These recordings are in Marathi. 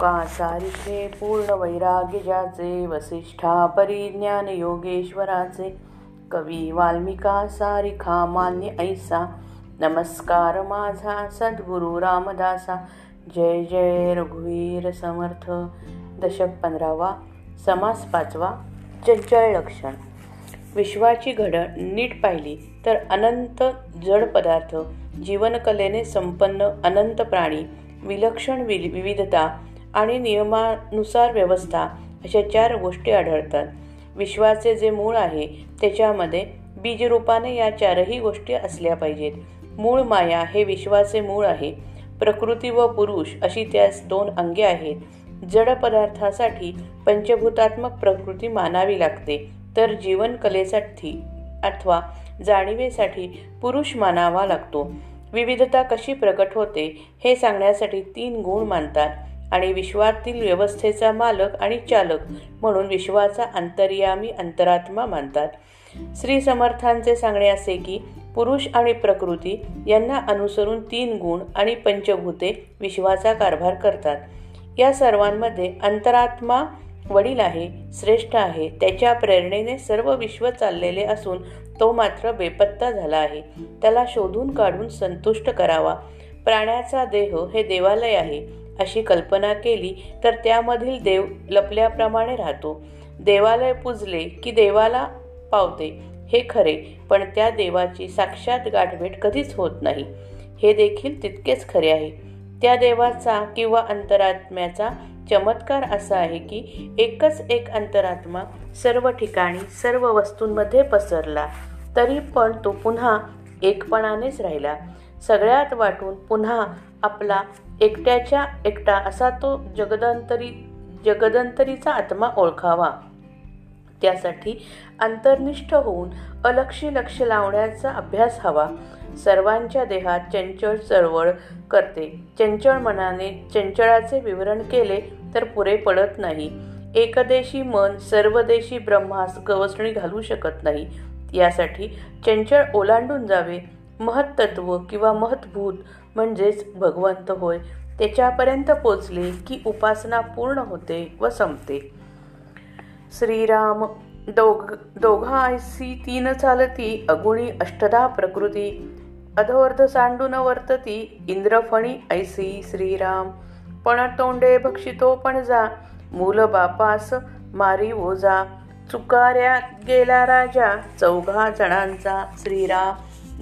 तुका सारिखे पूर्ण वैराग्यजाचे वसिष्ठा परिज्ञान योगेश्वराचे कवी वाल्मिका सारिखा मान्य ऐसा। नमस्कार माझा सद्गुरु रामदासा। जय जय रघुवीर समर्थ। दशक पंधरावा समास पाचवा चंचळ लक्षण। विश्वाची घडण नीट पाहिली तर अनंत जड पदार्थ जीवनकलेने संपन्न अनंत प्राणी विलक्षण वि विविधता आणि नियमानुसार व्यवस्था अशा चार गोष्टी आढळतात. विश्वाचे जे मूळ आहे त्याच्यामध्ये बीजरूपाने या चारही गोष्टी असल्या पाहिजेत. मूळ माया हे विश्वाचे मूळ आहे. प्रकृती व पुरुष अशी त्यास दोन अंगे आहेत. जड पदार्थासाठी पंचभूतात्मक प्रकृती मानावी लागते. तर जीवनकलेसाठी अथवा जाणीवेसाठी पुरुष मानावा लागतो. विविधता कशी प्रकट होते हे सांगण्यासाठी तीन गुण मानतात. आणि विश्वातील व्यवस्थेचा मालक आणि चालक म्हणून विश्वाचा अंतर्यामी अंतरात्मा मानतात. श्री समर्थांचे सांगणे असे की पुरुष आणि प्रकृती यांना अनुसरून तीन गुण आणि पंचभूते विश्वाचा कारभार करतात. या सर्वांमध्ये अंतरात्मा वडील आहे श्रेष्ठ आहे त्याच्या प्रेरणेने सर्व विश्व चाललेले असून तो मात्र बेपत्ता झाला आहे. त्याला शोधून काढून संतुष्ट करावा. प्राण्याचा देह हे देवालय आहे. अशी कल्पना केली तर त्यामधील देव लपल्याप्रमाणे राहतो. देवालय पुजले की देवाला पावते हे खरे पण त्या देवाची साक्षात गाठभेट कधीच होत नाही. हे देखील तितकेच खरे आहे. त्या देवाचा किंवा अंतरात्म्याचा चमत्कार असा आहे की एकच एक अंतरात्मा सर्व ठिकाणी सर्व वस्तूंमध्ये पसरला तरी पण तो पुन्हा एकपणानेच राहिला. सगळ्यात वाटून पुन्हा आपला एकट्याच्या एकटा असा तो जगदंतरी जगदंतरीचा आत्मा ओळखावा. त्यासाठी अंतर्निष्ठ होऊन अलक्षी लक्ष लावण्याचा अभ्यास हवा. सर्वांच्या देहात चंचळ चळवळ करते. चंचळ मनाने चंचळाचे विवरण केले तर पुरे पडत नाही. एकदेशी मन सर्वदेशी ब्रह्मास गवसणी घालू शकत नाही. यासाठी चंचळ ओलांडून जावे. महत्त्व किंवा महत्भूत म्हणजेच भगवंत होय. त्याच्यापर्यंत पोचले की उपासना पूर्ण होते व संपते. श्रीराम दोघ दोघांशी तीन चालती अगुणी अष्टदा प्रकृती अधोर्ध सांडून वर्तती इंद्रफणी ऐसी श्रीराम. पण तोंडे भक्षितो पण जा मूल बापास मारी ओजा चुकाऱ्या गेला राजा चौघा जणांचा श्रीराम.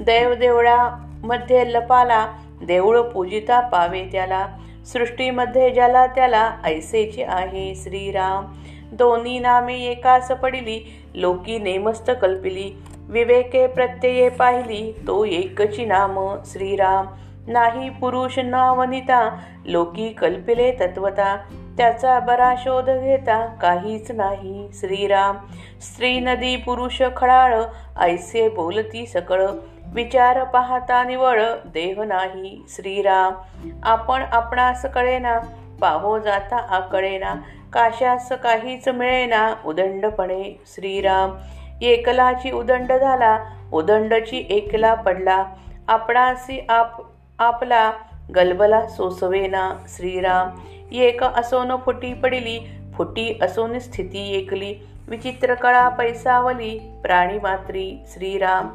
देवदेवळा मध्ये लपाला देऊळ पूजिता पावे त्याला सृष्टीमध्ये ज्याला त्याला ऐसेचे आहे श्रीराम. दोन्ही नामे एकास पडिली लोकी नेमस्त कल्पिली. विवेके प्रत्यये पाहिली तो एकची नाम श्रीराम. नाही पुरुष ना वनिता लोकी कल्पिले तत्वता. त्याचा बरा शोध घेता काहीच नाही श्रीराम. स्त्री नदी पुरुष खळाळ ऐसे बोलती सकळ. विचार पाहता निवळ देह नाही श्रीराम. आपण आपणास कळेना पाहो जाता आकळेना काशास काहीच मिळेना उदंडपणे श्रीराम. एकलाची उदंड झाला उदंडची एकला पडला. आपणासी आप आपला गलबला सोसवेना श्रीराम. एक असोन फुटी पडिली फुटी असोन स्थिती एकली. विचित्र कळा पैसावली प्राणी मात्री श्रीराम.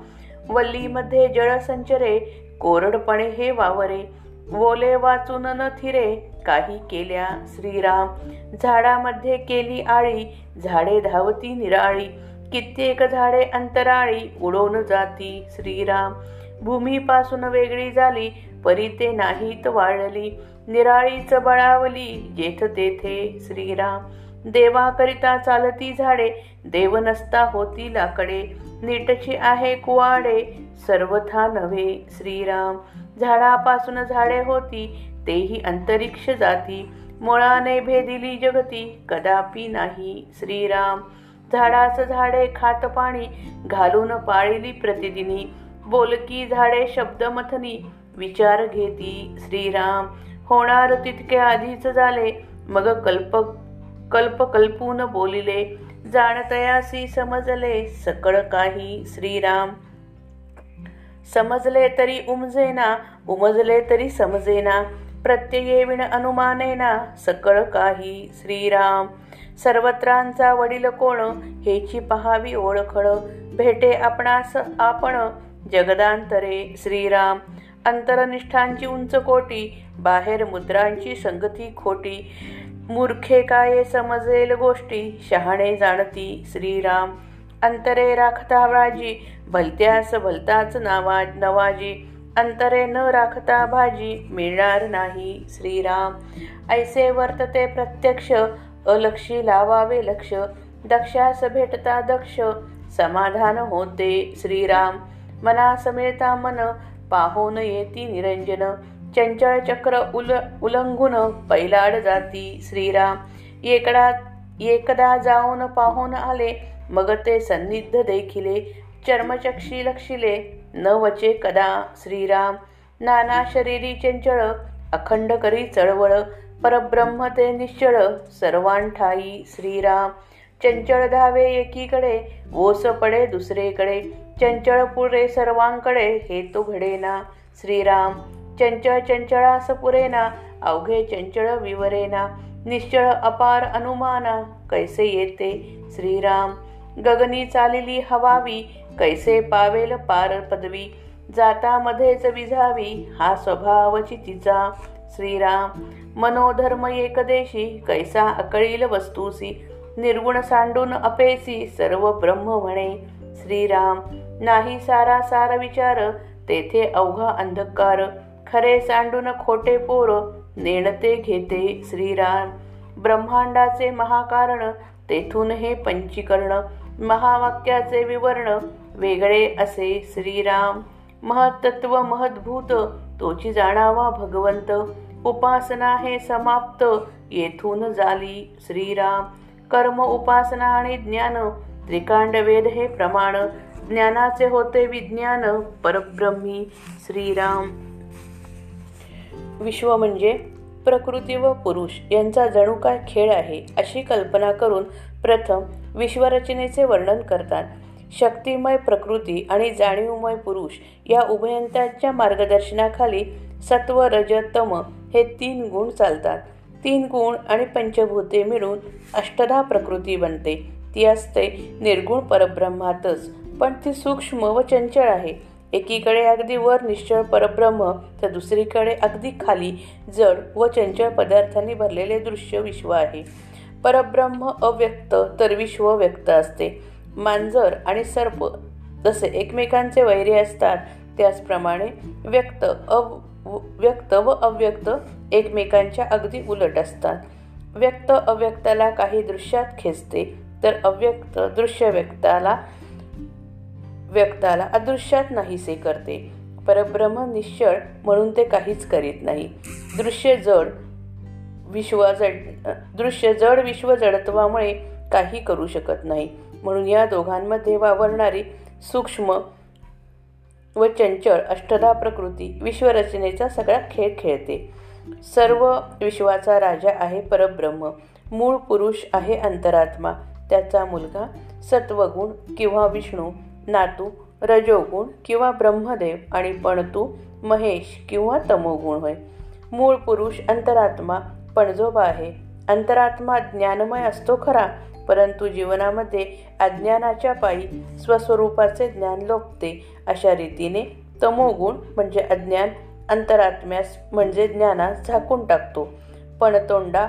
वल्लीमध्ये जळसंचरे कोरडपणे हे वावरे वोले वाचून न थिरे काही केल्या श्रीराम. झाडामध्ये केली आळी झाडे धावती निराळी कित्येक झाडे अंतराळी उडून जाती श्रीराम. भूमीपासून वेगळी झाली परी ते नाहीत वाळली निराळीच बळावली जेथ तेथे श्रीराम. देवाकरिता चालती झाडे देव नसता होती लाकडे नीटची आहे कुवाडे सर्वथा नव्हे श्रीराम. झाडापासून झाडे होती तेही अंतरिक्ष जाती. मुळाने भेदिली जगती कदापि नाही श्रीराम. झाडास झाडे खात पाणी घालून पाळिली प्रतिदिनी. बोलकी झाडे शब्दमथनी विचार घेती श्रीराम. होणार तितके आधीच झाले मग कल्पक कल्प कल्पून बोलिले जाणतयासी समजले सकळ काही श्रीराम. समजले तरी उमजेना उमजले तरी समजेना प्रत्ययेविण अनुमानेना सकळ काही श्रीराम. सर्वत्रांचा वडील कोण हेची पहावी ओळखळ भेटे आपणास आपण जगदांतरे श्रीराम. अंतरनिष्ठांची उंच कोटी बाहेर मुद्रांची संगती खोटी मूर्खे काय समजेल गोष्टी? शहाणे जाणती श्रीराम. अंतरे राखता राजी भलत्यास भलताच नावा नवाजी. अंतरे न राखता भाजी मिळणार नाही श्रीराम. ऐसे वर्तते प्रत्यक्ष अलक्षी लावावे लक्ष. दक्षास भेटता दक्ष समाधान होते श्रीराम. मना मिळता मन पाहून येती निरंजन. चंचळ चक्र उल उलंघून पैलाड जाती. श्रीराम एकदा एकदा जाऊन पाहून आले. मग ते सन्निध देखिले. चर्मचक्षी लक्षिले. न वचे कदा श्रीराम? नाना शरीरी चंचळ अखंड करी चळवळ. परब्रह्म ते निश्चळ सर्वांठाई श्रीराम. चंचळ धावे एकीकडे ओस पडे दुसरेकडे. चंचळ पुरे सर्वांकडे हेतू घडेना. श्रीराम चंचळ चंचळास पुरेना अवघे चंचळ विवरेना निश्चळ अपार अनुमाना कैसे येते श्रीराम? गगनी चालिली हवावी कैसे पावेल पार पदवी? जाता मध्येच विझावी हा स्वभावची तिचा श्रीराम मनोधर्म एकदेशी कैसा अकळील वस्तूसी निर्गुण सांडून अपेसी सर्व ब्रह्म म्हणे. श्रीराम नाही सारा सार विचार तेथे अवघा अंधकार. खरे सांडून खोटे पोर नेणते घेते श्रीराम. ब्रह्मांडाचे महाकारण तेथून हे पंचीकरण महावाक्याचे विवरण वेगळे असे श्रीराम. महत्त्व महद्भूत तोची जाणावा भगवंत. उपासना हे समाप्त येथून झाली श्रीराम. कर्म उपासना आणि ज्ञान त्रिकांड वेद हे प्रमाण. ज्ञानाचे होते विज्ञान परब्रह्मी श्रीराम. विश्व म्हणजे प्रकृती व पुरुष यांचा जणू काय खेळ आहे अशी कल्पना करून प्रथम विश्वरचनेचे वर्णन करतात. शक्तिमय प्रकृती आणि जाणीवमय पुरुष या उभयंतांच्या मार्गदर्शनाखाली सत्व रज तम हे तीन गुण चालतात. तीन गुण आणि पंचभूते मिळून अष्टधा प्रकृती बनते. ती असते निर्गुण परब्रह्मातच पण ती सूक्ष्म व चंचल आहे. एकीकडे अगदी वर निश्चळ परब्रह्म तर दुसरीकडे अगदी खाली जड व चंचल पदार्थांनी भरलेले दृश्य विश्व आहे. परब्रह्म अव्यक्त तर विश्व व्यक्त असते. मांजर आणि सर्प जसे एकमेकांचे वैरी असतात त्याचप्रमाणे व्यक्त अव व्यक्त व अव्यक्त एकमेकांच्या अगदी उलट असतात. व्यक्त अव्यक्ताला काही दृश्यात खेचते तर अव्यक्त दृश्य व्यक्ताला व्यक्ताला अदृश्यात नाहीसे करते. परब्रह्म निश्चळ म्हणून ते काहीच करीत नाही. दृश्य जड विश्व जड दृश्य जड विश्व जडत्वामुळे काही करू शकत नाही. म्हणून या दोघांमध्ये वावरणारी सूक्ष्म व चंचळ अष्टधा प्रकृती विश्वरचनेचा सगळा खेळ खेळते. सर्व विश्वाचा राजा आहे परब्रह्म. मूळ पुरुष आहे अंतरात्मा. त्याचा मुलगा सत्वगुण किंवा विष्णू. नातू रजोगुण किंवा ब्रह्मदेव आणि पणतू महेश किंवा तमोगुण होय. मूळ पुरुष अंतरात्मा पणजोबा आहे. अंतरात्मा ज्ञानमय असतो खरा परंतु जीवनामध्ये अज्ञानाच्या पायी स्वस्वरूपाचे ज्ञान लोपते. अशा रीतीने तमोगुण म्हणजे अज्ञान अंतरात्म्यास म्हणजे ज्ञानास झाकून टाकतो. पणतोंडा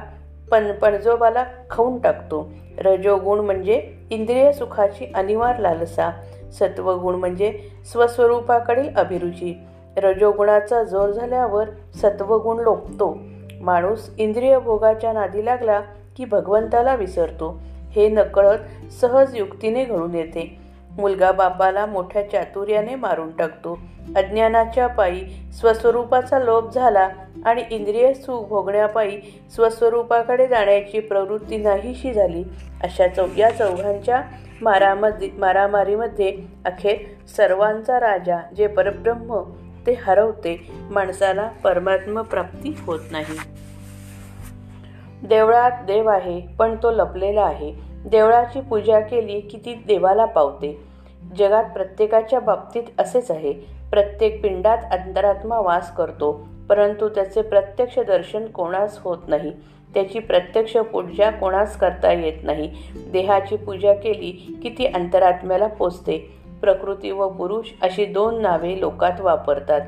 पण पणजोबाला खाऊन टाकतो. रजोगुण म्हणजे इंद्रिय सुखाची अनिवार्य लालसा. सत्वगुण म्हणजे स्वस्वरूपाकडील अभिरुची. रजोगुणाचा जोर झाल्यावर सत्वगुण लोपतो. माणूस इंद्रिय भोगाच्या नादी लागला की भगवंताला विसरतो. हे नकळत सहज युक्तीने घडून येते. मुलगा बापाला मोठ्या चातुर्याने मारून टाकतो. अज्ञानाच्या पायी स्वस्वरूपाचा लोप झाला आणि इंद्रिय सुख भोगण्यापायी स्वस्वरूपाकडे जाण्याची प्रवृत्ती नाहीशी झाली. अशा चौ या चौघांच्या मारामध्ये मारामारीमध्ये अखेर सर्वांचा राजा जे परब्रह्म ते हरवते माणसाला परमात्म प्राप्ती होत नाही. देवळात देव आहे पण तो लपलेला आहे. देवळाची पूजा केली की ती देवाला पावते. जगात प्रत्येकाच्या बाबतीत असेच आहे. प्रत्येक पिंडात अंतरात्मा वास करतो. परंतु त्याचे प्रत्यक्ष दर्शन कोणास होत नाही? त्याची प्रत्यक्ष पूजा कोणास करता येत नाही? देहाची पूजा केली की ती अंतरात्म्याला पोचते. प्रकृती व पुरुष अशी दोन नावे लोकात वापरतात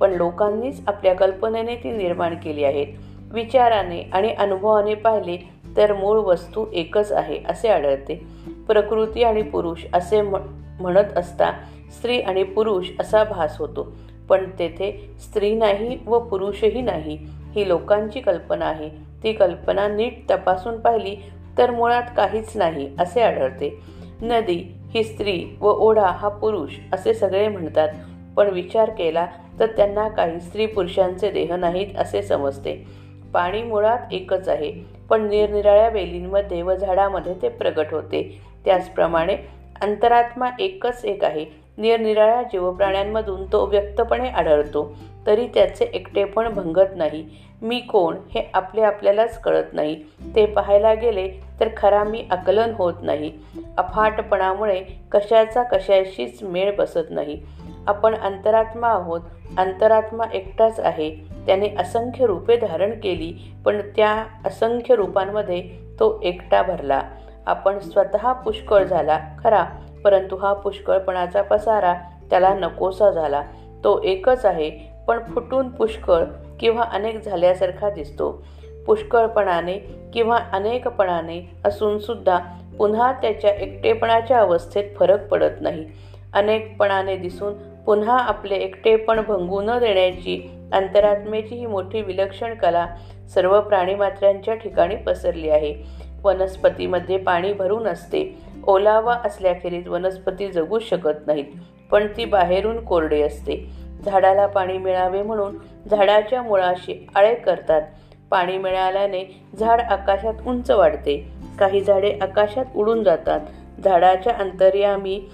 पण लोकांनीच आपल्या कल्पनेने ती निर्माण केली आहेत. विचाराने आणि अनुभवाने पाहिले तर मूळ वस्तू एकच आहे असे आढळते. प्रकृती आणि पुरुष असे म्हणत असता स्त्री आणि पुरुष असा भास होतो. पण तेथे स्त्री नाही व पुरुषही नाही. ही लोकांची कल्पना आहे. ती कल्पना नीट तपासून पाहिली तर मुळात काहीच नाही असे आढळते. नदी ही स्त्री व ओढा हा पुरुष असे सगळे म्हणतात. पण विचार केला तर त्यांना काही स्त्री पुरुषांचे देह नाहीत असे समजते. पाणी मुळात एकच आहे पण निरनिराळ्या वेलींमध्ये व झाडामध्ये ते प्रगट होते. त्याचप्रमाणे अंतरात्मा एकच एक आहे. निरनिराळ्या जीवप्राण्यांमधून तो व्यक्तपणे आढळतो तरी त्याचे एकटेपण भंगत नाही. मी कोण हे आपले आपल्यालाच कळत नाही. ते पाहायला गेले तर खरा मी आकलन होत नाही. अफाटपणामुळे कशाचा कशाशीच मेळ बसत नाही. आपण अंतरात्मा आहोत. अंतरात्मा एकटाच आहे. त्याने असंख्य रूपे धारण केली पण त्या असंख्य रूपांमध्ये तो एकटा भरला. आपण स्वतः पुष्कळ झाला. खरा परंतु हा पुष्कळपणाचा पसारा त्याला नकोसा झाला. तो एकच आहे पण फुटून पुष्कळ किंवा अनेक झाल्यासारखा दिसतो. पुष्कळपणाने किंवा अनेकपणाने असून सुद्धा पुन्हा त्याच्या एकटेपणाच्या अवस्थेत फरक पडत नाही. अनेकपणाने दिसून पुन्हा आपले एकटेपण भंगू न देण्याची अंतरात्मेची ही मोठी विलक्षण कला सर्व प्राणीमात्रांच्या ठिकाणी पसरली आहे. वनस्पतीमध्ये पाणी भरून असते. ओलावा असल्याखेरीज वनस्पती जगू शकत नाहीत पण ती बाहेरून कोरडी असते. झाडाला पाणी मिळावे म्हणून झाडाच्या मुळाशी आळे करतात. पाणी मिळाल्याने झाड आकाशात उंच वाढते. काही झाडे आकाशात उडून जातात. झाडाच्या अंतर्यामी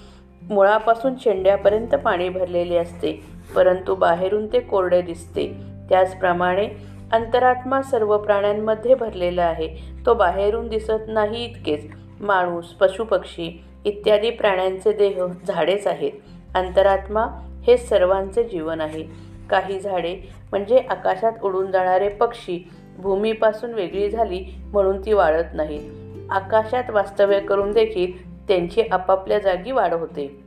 मुळापासून शेंड्यापर्यंत पाणी भरलेले असते परंतु बाहेरून ते कोरडे दिसते. त्याचप्रमाणे अंतरात्मा सर्व प्राण्यांमध्ये भरलेला आहे. तो बाहेरून दिसत नाही इतकेच. माणूस पशुपक्षी इत्यादी प्राण्यांचे देह झाडेच आहेत. अंतरात्मा हे सर्वांचे जीवन आहे. काही झाडे म्हणजे आकाशात उडून जाणारे पक्षी भूमीपासून वेगळी झाली म्हणून ती वाढत नाहीत. आकाशात वास्तव्य करून देखील त्यांची आपापल्या जागी वाढ होते.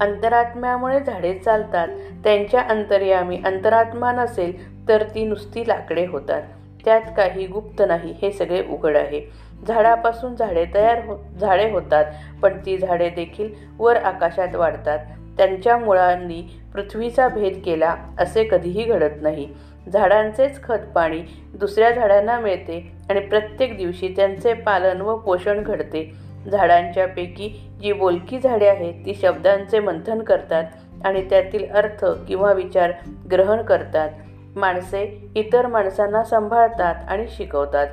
अंतरात्म्यामुळे झाडे चालतात. त्यांच्या अंतर्यामी अंतरात्मा नसेल तर ती नुसती लाकडे होतात. त्यात काही गुप्त नाही. हे सगळे उघड आहे. झाडापासून झाडे तयार हो झाडे होतात पण ती झाडे देखील वर आकाशात वाढतात. त्यांच्या मुळांनी पृथ्वीचा भेद केला असे कधीही घडत नाही. झाडांचेच खत पाणी दुसऱ्या झाडांना मिळते आणि प्रत्येक दिवशी त्यांचे पालन व पोषण घडते. झाडांच्यापैकी जी बोलकी झाडे आहेत ती शब्दांचे मंथन करतात आणि त्यातील अर्थ किंवा विचार ग्रहण करतात. माणसे इतर माणसांना सांभाळतात आणि शिकवतात.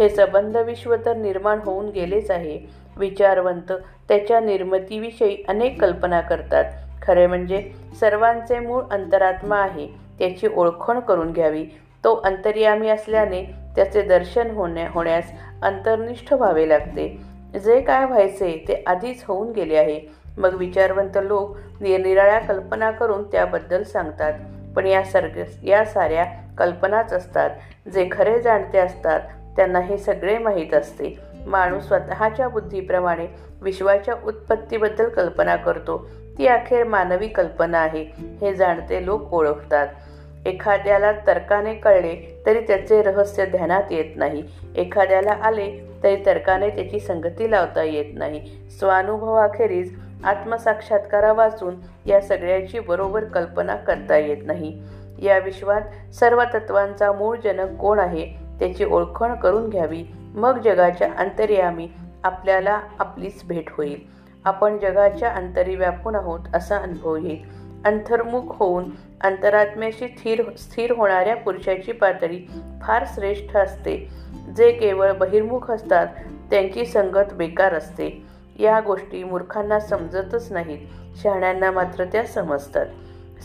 हे सबंध विश्व तर निर्माण होऊन गेलेच आहे. विचारवंत त्याच्या निर्मितीविषयी अनेक कल्पना करतात. खरे म्हणजे सर्वांचे मूळ अंतरात्मा आहे त्याची ओळखण करून घ्यावी. तो अंतर्यामी असल्याने त्याचे दर्शन होण्या होण्यास अंतर्निष्ठ व्हावे लागते. जे काय व्हायचे ते आधीच होऊन गेले आहे. मग विचारवंत लोक निरनिराळ्या कल्पना करून त्याबद्दल सांगतात. पण या सर्ग या साऱ्या कल्पनाच असतात जे खरे जाणते असतात. त्यांना हे सगळे माहीत असते. माणूस स्वतःच्या बुद्धीप्रमाणे विश्वाच्या उत्पत्तीबद्दल कल्पना करतो. ती अखेर मानवी कल्पना आहे हे जाणते लोक ओळखतात. एखाद्याला तर्काने कळले तरी त्याचे रहस्य ध्यानात येत नाही. एखाद्याला आले तरी तर्काने त्याची संगती लावता येत नाही. स्वानुभवाखेरीज आत्मसाक्षात्कारा वाचून या सगळ्याची बरोबर कल्पना करता येत नाही. या विश्वात सर्व तत्वांचा मूळ जनक कोण आहे? त्याची ओळखण करून घ्यावी. मग जगाच्या अंतर्यामी आपल्याला आपलीच भेट होईल. आपण जगाच्या अंतरी व्यापून आहोत असा अनुभव येईल अंतर्मुख होऊन अंतरात्म्याशी स्थिर स्थिर होणाऱ्या पुरुषाची पातळी फार श्रेष्ठ असते. जे केवळ बहिर्मुख असतात त्यांची संगत बेकार असते. या गोष्टी मूर्खांना समजतच नाहीत. शहाण्यांना मात्र त्या समजतात.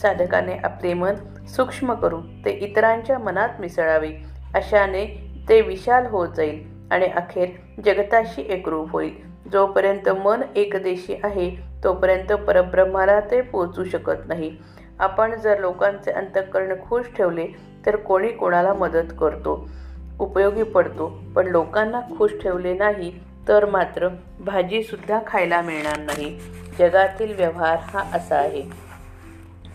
साधकाने आपले मन सूक्ष्म करून ते इतरांच्या मनात मिसळावे. अशाने ते विशाल होत जाईल आणि अखेर जगताशी एकरूप होईल. जोपर्यंत मन एकदेशी आहे तोपर्यंत परब्रह्माला ते पोचू शकत नाही. आपण जर लोकांचे अंतःकरण खुश ठेवले तर कोणी कोणाला मदत करतो? उपयोगी पडतो. पण लोकांना खुश ठेवले नाही तर मात्र भाजीसुद्धा खायला मिळणार नाही. जगातील व्यवहार हा असा आहे.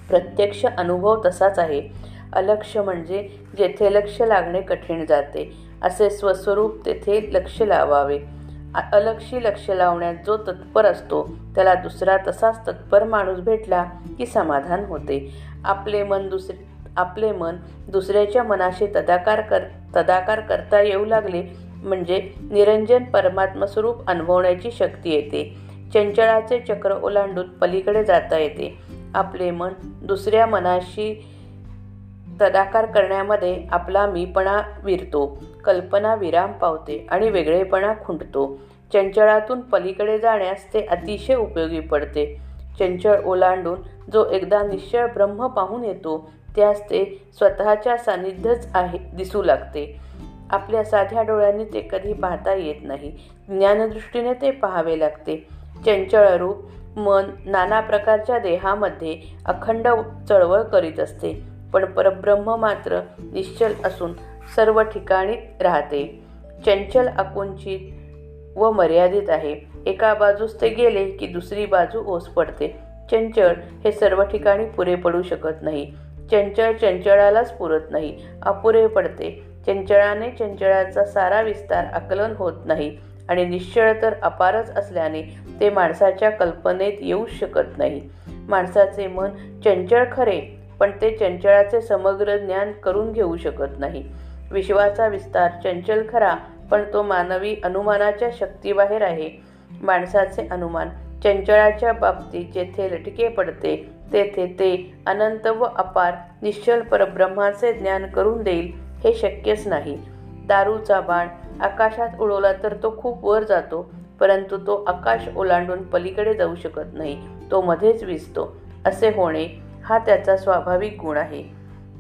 प्रत्यक्ष अनुभव तसाच आहे. अलक्ष म्हणजे जेथे लक्ष लागणे कठीण जाते. असे स्वस्वरूप तेथे लक्ष लावावे. अलक्षी लक्ष लावण्यात जो तत्पर असतो त्याला दुसरा तसाच तत्पर माणूस भेटला की समाधान होते. आपले मन दुसरे आपले मन दुसऱ्याच्या मनाशी तदाकार कर तदाकार करता येऊ लागले म्हणजे निरंजन परमात्मस्वरूप अनुभवण्याची शक्ती येते. चंचळाचे चक्र ओलांडून पलीकडे जाता येते. आपले मन दुसऱ्या मनाशी तदाकार करण्यामध्ये आपला मीपणा विरतो कल्पना विराम पावते आणि वेगळेपणा खुंटतो. चंचळातून पलीकडे जाण्यास ते अतिशय उपयोगी पडते. चंचळ ओलांडून जो एकदा निश्चळ ब्रह्म पाहून येतो त्यास ते स्वतःच्या सानिध्यच आहे दिसू लागते. आपल्या साध्या डोळ्यांनी ते कधी पाहता येत नाही. ज्ञानदृष्टीने ते पाहावे लागते. चंचळ रूप मन नाना प्रकारच्या देहामध्ये अखंड चळवळ करीत असते. पण परब्रह्म मात्र निश्चल असून सर्व ठिकाणी राहते. चंचल आकुंचित व मर्यादित आहे. एका बाजूस ते गेले की दुसरी बाजू ओस पडते. चंचळ हे सर्व ठिकाणी पुरे पडू शकत नाही. चंचळ चंचळालाच पुरत नाही. अपुरे पडते. चंचळाने चंचळाचा सारा विस्तार आकलन होत नाही आणि निश्चळ तर अपारच असल्याने ते माणसाच्या कल्पनेत येऊ शकत नाही. माणसाचे मन चंचळ खरे पण ते चंचळाचे समग्र ज्ञान करून घेऊ शकत नाही. विश्वाचा विस्तार चंचल खरा पण तो मानवी अनुमानाच्या शक्तीबाहेर आहे. माणसाचे अनुमान चंचळाच्या बाबतीत जेथे लटके पडते तेथे ते अनंत व अपार निश्चल परब्रह्माचे ज्ञान करून देईल हे शक्यच नाही. दारूचा बाण आकाशात उडवला तर तो खूप वर जातो परंतु तो आकाश ओलांडून पलीकडे जाऊ शकत नाही तो मध्येच विजतो असे होणे हा त्याचा स्वाभाविक गुण आहे.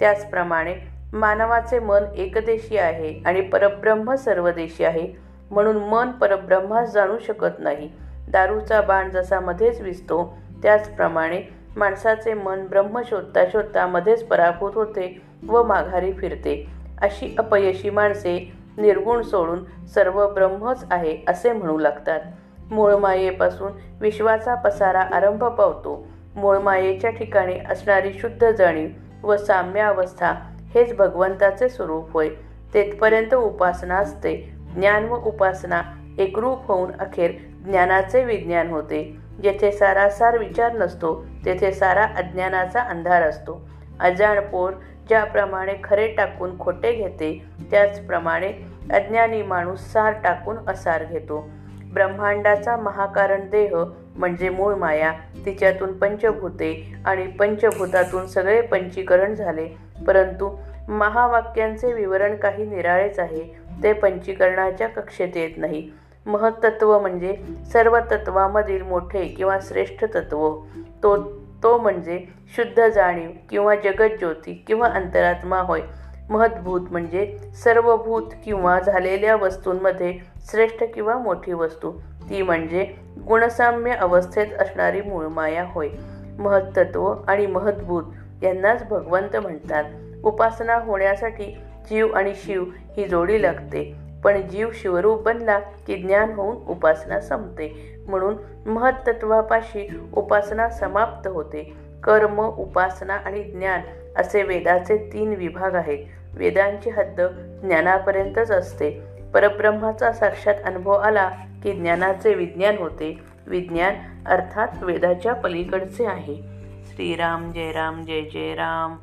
त्याचप्रमाणे मानवाचे मन एकदेशी आहे आणि परब्रह्म सर्वदेशी आहे म्हणून मन परब्रह्मास जाणू शकत नाही. दारूचा बाण जसा मध्येच विसतो त्याचप्रमाणे माणसाचे मन ब्रह्म शोधता शोधता मध्येच पराभूत होते व माघारी फिरते. अशी अपयशी माणसे निर्गुण सोडून सर्व ब्रह्मच आहे असे म्हणू लागतात. मूळमायेपासून विश्वाचा पसारा आरंभ पावतो. मूळमायेच्या ठिकाणी असणारी शुद्ध जाणीव व साम्यावस्था हेच भगवंताचे स्वरूप होय. तेथपर्यंत उपासना असते. ज्ञान व उपासना एकरूप होऊन अखेर ज्ञानाचे विज्ञान होते. जेथे सारासार विचार नसतो तेथे सारा अज्ञानाचा अंधार असतो. अजाणपोर ज्याप्रमाणे खरे टाकून खोटे घेते त्याचप्रमाणे अज्ञानी माणूस सार टाकून असार घेतो. ब्रह्मांडाचा महाकारण देह म्हणजे मूळ माया तिच्यातून पंचभूते आणि पंचभूतातून सगळे पंचीकरण झाले. परंतु महावाक्यांचे विवरण काही निराळेच आहे. ते पंचीकरणाच्या कक्षेत येत नाही. महत्त्व म्हणजे सर्व तत्वामधील मोठे किंवा श्रेष्ठ तत्व. तो तो म्हणजे शुद्ध जाणीव किंवा जगज्योती किंवा अंतरात्मा होय. महत्भूत म्हणजे सर्वभूत किंवा झालेल्या वस्तूंमध्ये श्रेष्ठ किंवा मोठी वस्तू. ती म्हणजे गुणसाम्य अवस्थेत असणारी मूळमाया होय. महत्त्व आणि महत्भूत यांनाच भगवंत म्हणतात. उपासना होण्यासाठी जीव आणि शिव ही जोडी लागते. पण जीव शिवरूप बनला की ज्ञान होऊन उपासना संपते. म्हणून महत्त्वापाशी उपासना समाप्त होते. कर्म उपासना आणि ज्ञान असे वेदाचे तीन विभाग आहेत. वेदांची हद्द ज्ञानापर्यंतच असते. परब्रह्माचा साक्षात अनुभव आला की ज्ञानाचे विज्ञान होते. विज्ञान अर्थात वेदाच्या पलीकडचे आहे. श्रीराम जय राम जय जय राम.